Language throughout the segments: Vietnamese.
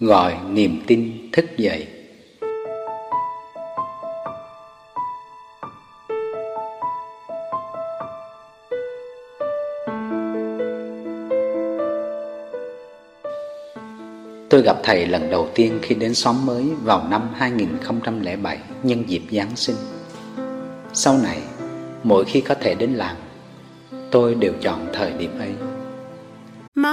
Gọi niềm tin thức dậy Tôi gặp thầy lần đầu tiên khi đến xóm mới vào năm 2007 nhân dịp Giáng sinh. Sau này, mỗi khi có thể đến làng, tôi đều chọn thời điểm ấy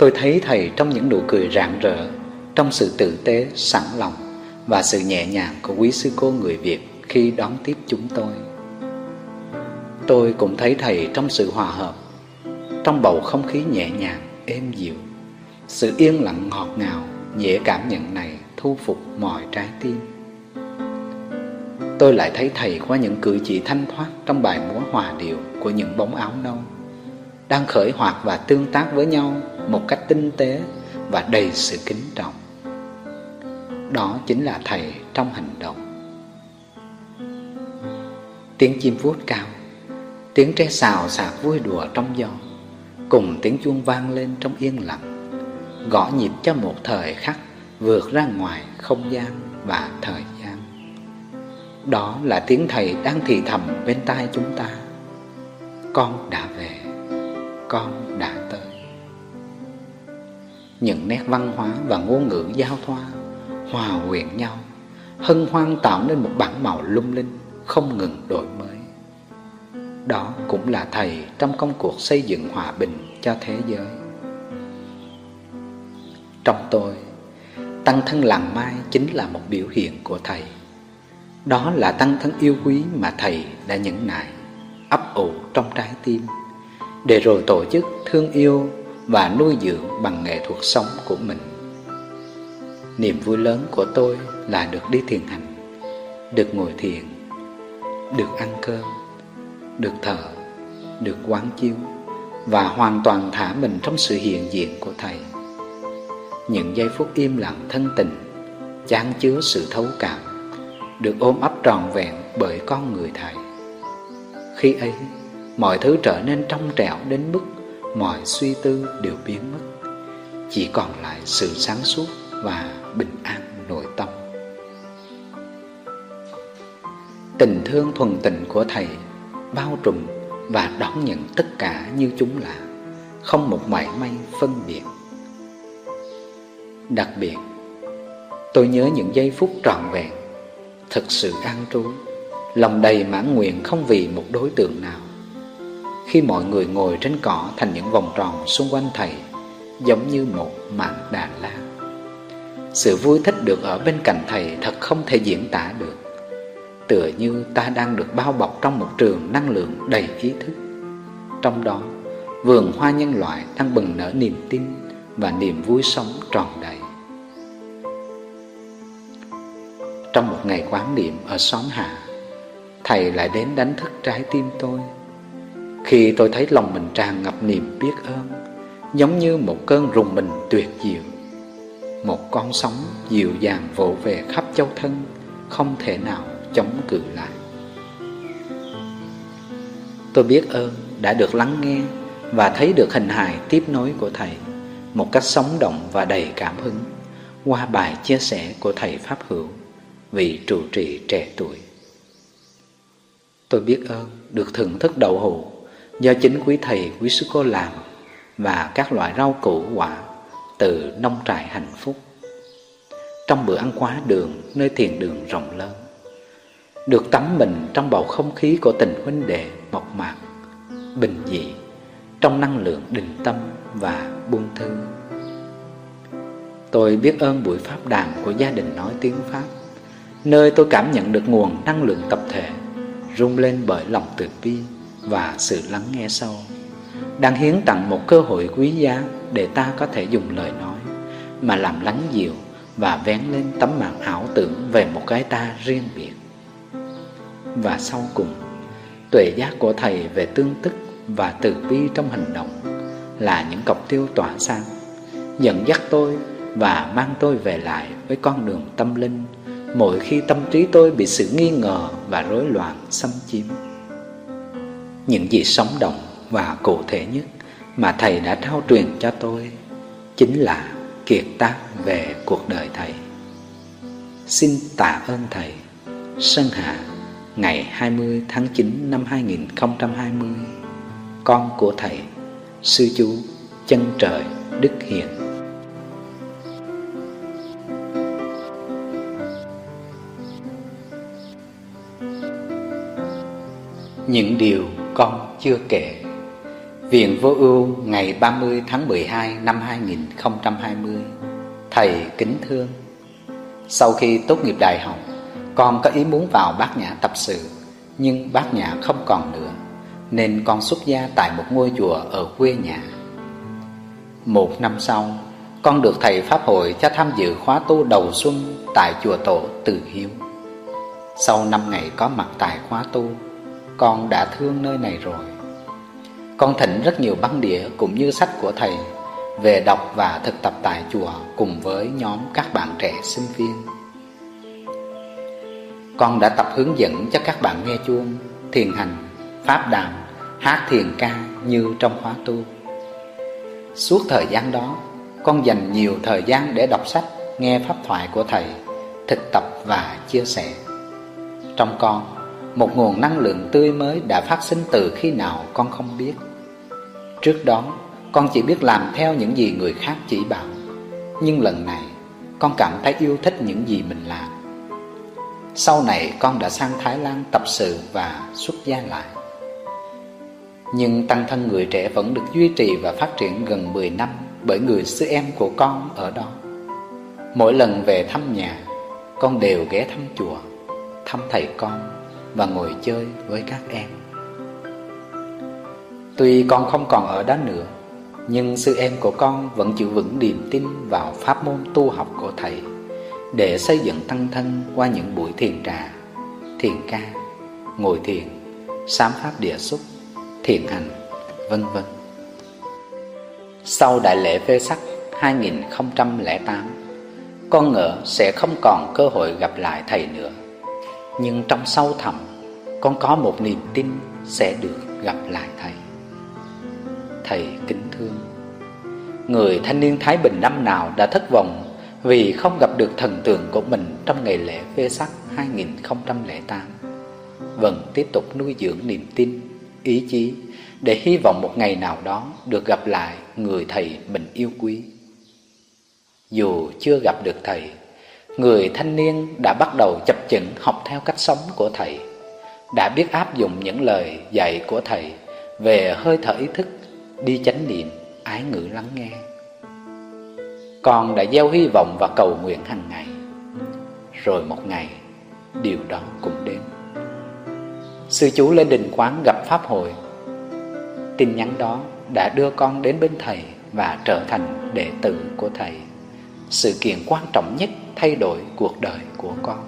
Tôi thấy Thầy trong những nụ cười rạng rỡ, trong sự tử tế, sẵn lòng và sự nhẹ nhàng của quý sư cô người Việt khi đón tiếp chúng tôi. Tôi cũng thấy Thầy trong sự hòa hợp, trong bầu không khí nhẹ nhàng, êm dịu. Sự yên lặng ngọt ngào, dễ cảm nhận này thu phục mọi trái tim. Tôi lại thấy Thầy qua những cử chỉ thanh thoát trong bài múa hòa điệu của những bóng áo nâu đang khởi hoạt và tương tác với nhau một cách tinh tế và đầy sự kính trọng. Đó chính là Thầy trong hành động. Tiếng chim vuốt cao, tiếng tre xào xạc vui đùa trong gió, cùng tiếng chuông vang lên trong yên lặng, gõ nhịp cho một thời khắc vượt ra ngoài không gian và thời gian. Đó là tiếng Thầy đang thì thầm bên tai chúng ta. Con đã về con đã tới. Những nét văn hóa và ngôn ngữ giao thoa, hòa quyện nhau, hân hoan tạo nên một bản màu lung linh, không ngừng đổi mới. Đó cũng là thầy trong công cuộc xây dựng hòa bình cho thế giới. Trong tôi, tăng thân làng mai chính là một biểu hiện của thầy. Đó là tăng thân yêu quý mà thầy đã nhẫn nại, ấp ủ trong trái tim để rồi tổ chức thương yêu và nuôi dưỡng bằng nghệ thuật sống của mình. Niềm vui lớn của tôi là được đi thiền hành, được ngồi thiền, được ăn cơm, được thở, được quán chiếu và hoàn toàn thả mình trong sự hiện diện của Thầy. Những giây phút im lặng thân tình, chan chứa sự thấu cảm, được ôm ấp tròn vẹn bởi con người Thầy. Khi ấy, mọi thứ trở nên trong trẻo đến mức mọi suy tư đều biến mất. Chỉ còn lại sự sáng suốt và bình an nội tâm. Tình thương thuần tình của thầy bao trùm và đón nhận tất cả như chúng là, không một mảy may phân biệt. Đặc biệt, tôi nhớ những giây phút trọn vẹn thật sự an trú, lòng đầy mãn nguyện không vì một đối tượng nào khi mọi người ngồi trên cỏ thành những vòng tròn xung quanh thầy, giống như một màn đàn la sự vui thích được ở bên cạnh thầy thật không thể diễn tả được, tựa như ta đang được bao bọc trong một trường năng lượng đầy ý thức. Trong đó, vườn hoa nhân loại đang bừng nở niềm tin và niềm vui sống tròn đầy. Trong một ngày quán niệm ở xóm hạ, thầy lại đến đánh thức trái tim tôi khi tôi thấy lòng mình tràn ngập niềm biết ơn, Giống như một cơn rùng mình tuyệt diệu. Một con sóng dịu dàng vỗ về khắp châu thân, Không thể nào chống cự lại. Tôi biết ơn đã được lắng nghe Và thấy được hình hài tiếp nối của Thầy, Một cách sống động và đầy cảm hứng, Qua bài chia sẻ của Thầy Pháp Hữu, Vị trụ trì trẻ tuổi. Tôi biết ơn được thưởng thức đậu hũ do chính quý thầy, quý sư cô làm và các loại rau củ, quả từ nông trại hạnh phúc. Trong bữa ăn quá đường, nơi thiền đường rộng lớn, được tắm mình trong bầu không khí của tình huynh đệ mộc mạc, bình dị, trong năng lượng định tâm và buông thư. Tôi biết ơn buổi pháp đàn của gia đình nói tiếng pháp, nơi tôi cảm nhận được nguồn năng lượng tập thể rung lên bởi lòng từ bi và sự lắng nghe sâu đang hiến tặng một cơ hội quý giá để ta có thể dùng lời nói mà làm lắng dịu và vén lên tấm màn ảo tưởng về một cái ta riêng biệt. Và sau cùng, tuệ giác của Thầy về tương tức và từ bi trong hành động là những cọc tiêu tỏa sáng, dẫn dắt tôi và mang tôi về lại với con đường tâm linh mỗi khi tâm trí tôi bị sự nghi ngờ và rối loạn xâm chiếm. Những gì sống động và cụ thể nhất mà Thầy đã trao truyền cho tôi chính là kiệt tác về cuộc đời Thầy. Xin tạ ơn Thầy. Sơn Hạ, ngày 20 tháng 9 năm 2020. Con của Thầy, Sư chú Chân Trời Đức Hiền. Những điều con chưa kể. Viện Vô Ưu ngày 30 tháng 12 năm 2020 Thầy kính thương. Sau khi tốt nghiệp đại học, Con có ý muốn vào bát nhã tập sự, Nhưng bát nhã không còn nữa, Nên con xuất gia tại một ngôi chùa ở quê nhà. Một năm sau, Con được thầy Pháp hội cho tham dự khóa tu đầu xuân Tại chùa tổ Từ Hiếu. Sau năm ngày có mặt tại khóa tu con đã thương nơi này rồi con thỉnh rất nhiều băng đĩa cũng như sách của thầy về đọc và thực tập tại chùa cùng với nhóm các bạn trẻ sinh viên. Con đã tập hướng dẫn cho các bạn nghe chuông, thiền hành, pháp đàn, hát thiền ca như trong khóa tu. Suốt thời gian đó, con dành nhiều thời gian để đọc sách, nghe pháp thoại của thầy, thực tập và chia sẻ. Trong con, một nguồn năng lượng tươi mới đã phát sinh từ khi nào con không biết. Trước đó, con chỉ biết làm theo những gì người khác chỉ bảo. Nhưng lần này, con cảm thấy yêu thích những gì mình làm. Sau này, con đã sang Thái Lan tập sự và xuất gia lại. Nhưng tăng thân người trẻ vẫn được duy trì và phát triển gần 10 năm Bởi người sư em của con ở đó. Mỗi lần về thăm nhà, Con đều ghé thăm chùa, Thăm thầy con và ngồi chơi với các em. Tuy con không còn ở đó nữa Nhưng sư em của con vẫn chịu vững niềm tin vào pháp môn tu học của thầy Để xây dựng tăng thân qua những buổi thiền trà, thiền ca, ngồi thiền, sám pháp địa xúc, thiền hành, vân vân. Sau đại lễ phê sắc 2008 Con ngỡ sẽ không còn cơ hội gặp lại thầy nữa. Nhưng trong sâu thẳm Con có một niềm tin sẽ được gặp lại thầy. Thầy kính thương. Người thanh niên Thái Bình năm nào đã thất vọng Vì không gặp được thần tượng của mình trong ngày lễ phê sắc 2008 Vẫn vâng, tiếp tục nuôi dưỡng niềm tin, ý chí Để hy vọng một ngày nào đó được gặp lại người thầy mình yêu quý. Dù chưa gặp được thầy Người thanh niên đã bắt đầu chập chững học theo cách sống của thầy Đã biết áp dụng những lời dạy của thầy Về hơi thở ý thức đi chánh niệm, ái ngữ lắng nghe. Con đã gieo hy vọng và cầu nguyện hàng ngày. Rồi một ngày, điều đó cũng đến. Sư chú lên đình quán gặp Pháp hội. Tin nhắn đó đã đưa con đến bên Thầy và trở thành đệ tử của Thầy. Sự kiện quan trọng nhất thay đổi cuộc đời của con.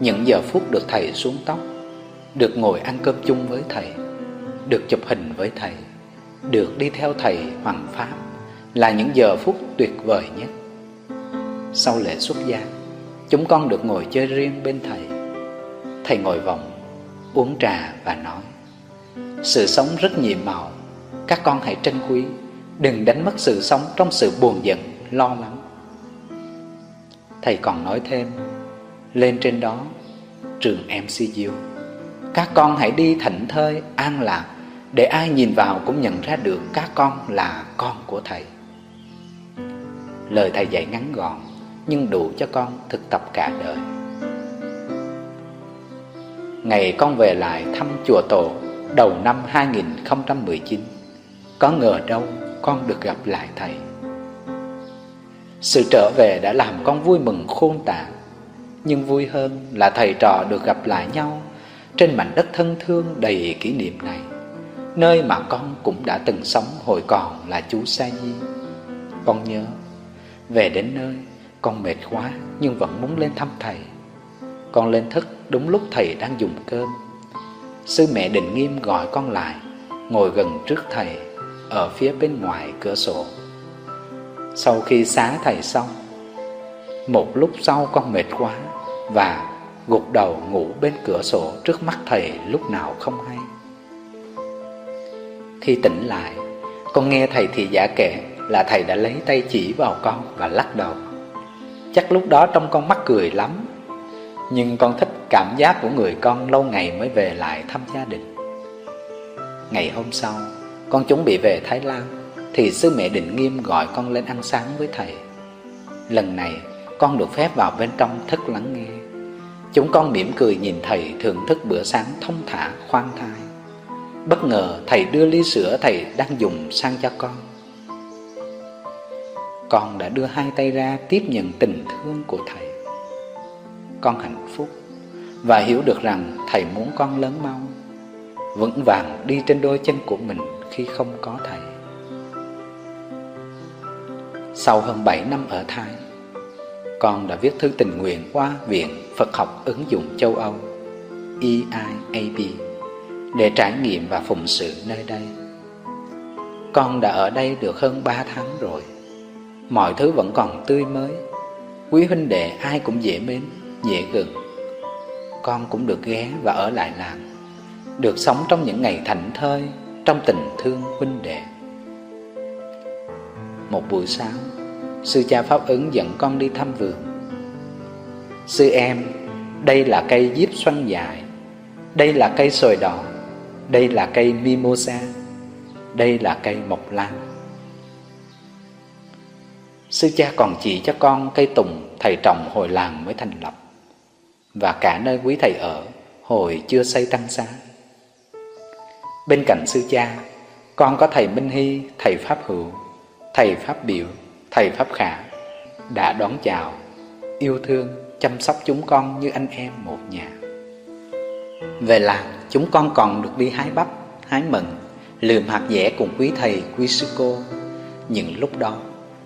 Những giờ phút được Thầy xuống tóc, được ngồi ăn cơm chung với Thầy được chụp hình với thầy, được đi theo thầy hoàng pháp là những giờ phút tuyệt vời nhất. Sau lễ xuất gia, chúng con được ngồi chơi riêng bên thầy. Thầy ngồi vòng, uống trà và nói: "Sự sống rất nhiệm màu, các con hãy trân quý, đừng đánh mất sự sống trong sự buồn giận, lo lắng." Thầy còn nói thêm: "Lên trên đó, trường MCU, các con hãy đi thảnh thơi, an lạc để ai nhìn vào cũng nhận ra được các con là con của thầy. Lời thầy dạy ngắn gọn nhưng đủ cho con thực tập cả đời. Ngày con về lại thăm chùa tổ đầu năm 2019, có ngờ đâu con được gặp lại thầy. Sự trở về đã làm con vui mừng khôn tả, nhưng vui hơn là thầy trò được gặp lại nhau trên mảnh đất thân thương đầy kỷ niệm này nơi mà con cũng đã từng sống hồi còn là chú Sa Di. Con nhớ Về đến nơi Con mệt quá Nhưng vẫn muốn lên thăm thầy. Con lên thức đúng lúc thầy đang dùng cơm. Sư mẹ định nghiêm gọi con lại Ngồi gần trước thầy Ở phía bên ngoài cửa sổ. Sau khi xá thầy xong Một lúc sau con mệt quá Và gục đầu ngủ bên cửa sổ trước mắt thầy lúc nào không hay. Khi tỉnh lại Con nghe thầy thì giả kể là thầy đã lấy tay chỉ vào con và lắc đầu. Chắc lúc đó trong con mắc cười lắm Nhưng con thích cảm giác của người con lâu ngày mới về lại thăm gia đình. Ngày hôm sau, con chuẩn bị về Thái Lan. Thì sư mẹ định nghiêm gọi con lên ăn sáng với thầy. Lần này, con được phép vào bên trong thức lắng nghe. Chúng con mỉm cười nhìn thầy thưởng thức bữa sáng thông thả khoan thai. Bất ngờ thầy đưa ly sữa thầy đang dùng sang cho con. Con đã đưa hai tay ra tiếp nhận tình thương của thầy. Con hạnh phúc Và hiểu được rằng thầy muốn con lớn mau Vững vàng đi trên đôi chân của mình khi không có thầy. Sau hơn 7 năm ở Thái con đã viết thư tình nguyện qua Viện Phật học ứng dụng châu Âu EIAB để trải nghiệm và phụng sự nơi đây. Con đã ở đây được hơn 3 tháng rồi. Mọi thứ vẫn còn tươi mới. Quý huynh đệ ai cũng dễ mến, dễ gần. Con cũng được ghé và ở lại làng. Được sống trong những ngày thảnh thơi, trong tình thương huynh đệ. Một buổi sáng, Sư cha Pháp ứng dẫn con đi thăm vườn. Sư em, đây là cây diếp xoăn dài Đây là cây sồi đỏ Đây là cây mimosa Đây là cây mộc lan. Sư cha còn chỉ cho con cây tùng thầy trồng hồi làng mới thành lập Và cả nơi quý thầy ở hồi chưa xây tăng xá. Bên cạnh sư cha Con có thầy Minh Hy, thầy Pháp Hữu, thầy Pháp Biểu Thầy Pháp Khả đã đón chào, yêu thương, chăm sóc chúng con như anh em một nhà. Về làng, chúng con còn được đi hái bắp, hái mận, lượm hạt dẻ cùng quý thầy, quý sư cô. Những lúc đó,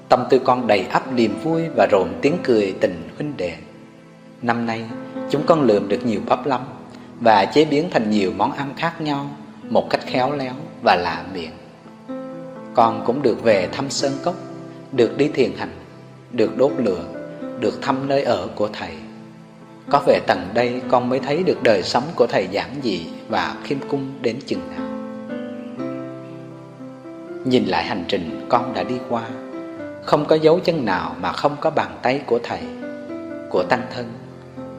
tâm tư con đầy ắp niềm vui và rộn tiếng cười tình huynh đệ. Năm nay, chúng con lượm được nhiều bắp lắm và chế biến thành nhiều món ăn khác nhau một cách khéo léo và lạ miệng. Con cũng được về thăm Sơn Cốc được đi thiền hành, được đốt lửa, được thăm nơi ở của Thầy. Có về tầng đây con mới thấy được đời sống của Thầy giản dị và khiêm cung đến chừng nào. Nhìn lại hành trình con đã đi qua, không có dấu chân nào mà không có bàn tay của Thầy, của Tăng Thân,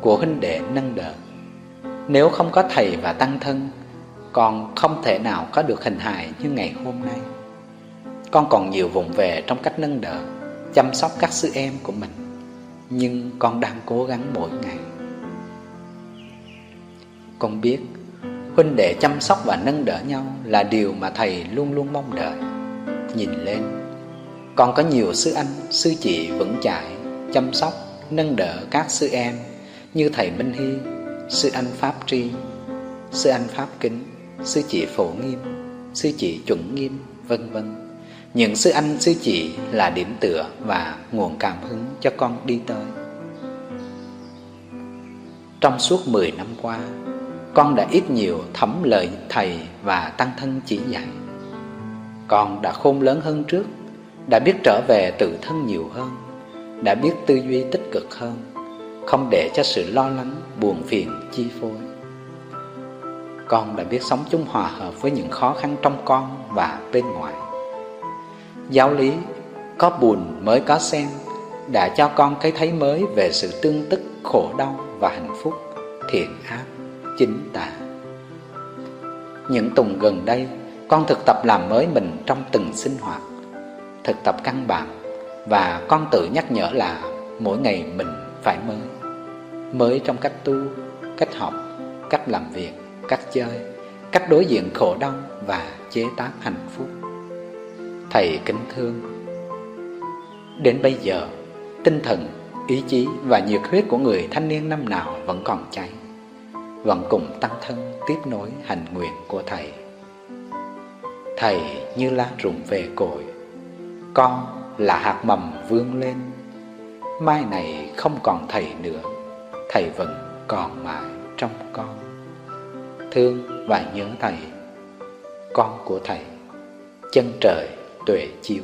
của huynh đệ nâng đỡ. Nếu không có Thầy và Tăng Thân, con không thể nào có được hình hài như ngày hôm nay. Con còn nhiều vùng về trong cách nâng đỡ Chăm sóc các sư em của mình. Nhưng con đang cố gắng mỗi ngày. Con biết Huynh đệ chăm sóc và nâng đỡ nhau Là điều mà thầy luôn luôn mong đợi. Nhìn lên Con có nhiều sư anh, sư chị vững chãi Chăm sóc, nâng đỡ các sư em Như thầy Minh Hy Sư anh Pháp Tri Sư anh Pháp Kính Sư chị Phổ Nghiêm Sư chị Chuẩn Nghiêm Vân vân những sư anh sư chị là điểm tựa và nguồn cảm hứng cho con đi tới. Trong suốt 10 năm qua Con đã ít nhiều thấm lời thầy và tăng thân chỉ dạy. Con đã khôn lớn hơn trước Đã biết trở về tự thân nhiều hơn Đã biết tư duy tích cực hơn Không để cho sự lo lắng, buồn phiền chi phối. Con đã biết sống chung hòa hợp với những khó khăn trong con và bên ngoài. Giáo lý có buồn mới có sen đã cho con cái thấy mới về sự tương tức khổ đau và hạnh phúc, thiện ác, chính tà. Những tuần gần đây, con thực tập làm mới mình trong từng sinh hoạt, thực tập căn bản và con tự nhắc nhở là mỗi ngày mình phải mới. Mới trong cách tu, cách học, cách làm việc, cách chơi, cách đối diện khổ đau và chế tác hạnh phúc. Thầy kính thương. Đến bây giờ Tinh thần, ý chí và nhiệt huyết của người thanh niên năm nào vẫn còn cháy Vẫn cùng tăng thân tiếp nối hành nguyện của Thầy. Thầy như lá rụng về cội Con là hạt mầm vươn lên Mai này không còn thầy nữa Thầy vẫn còn mãi trong con. Thương và nhớ thầy Con của thầy Chân trời 对机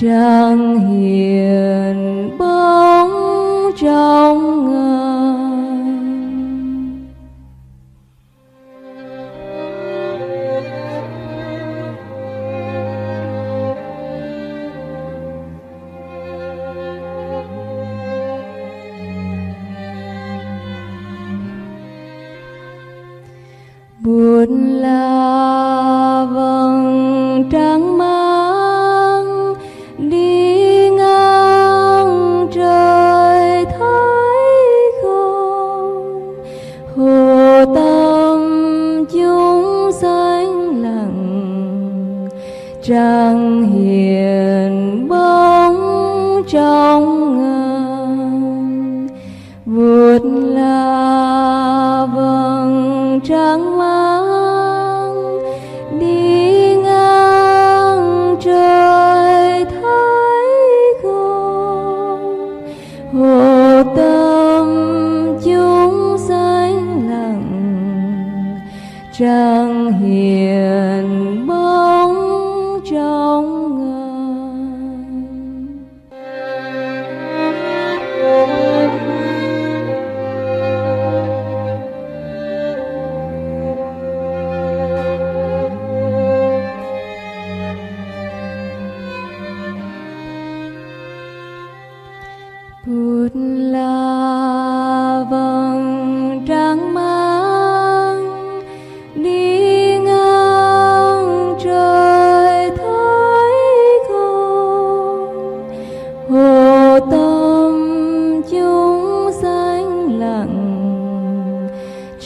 trang hiền.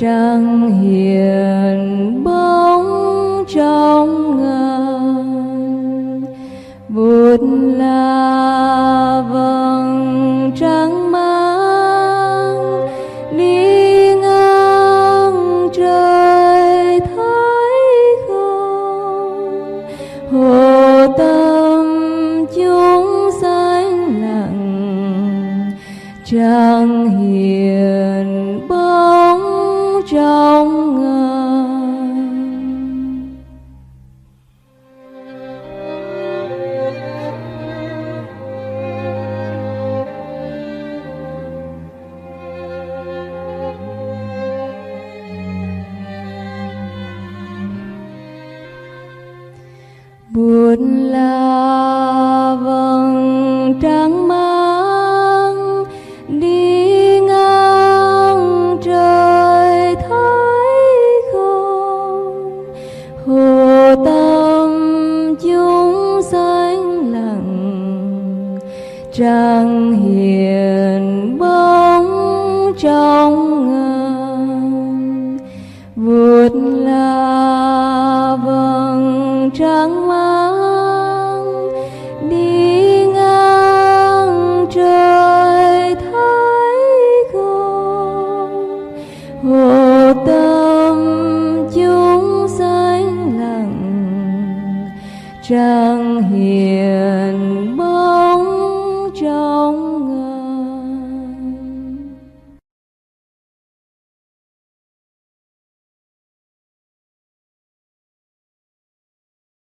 Trăng hiền cho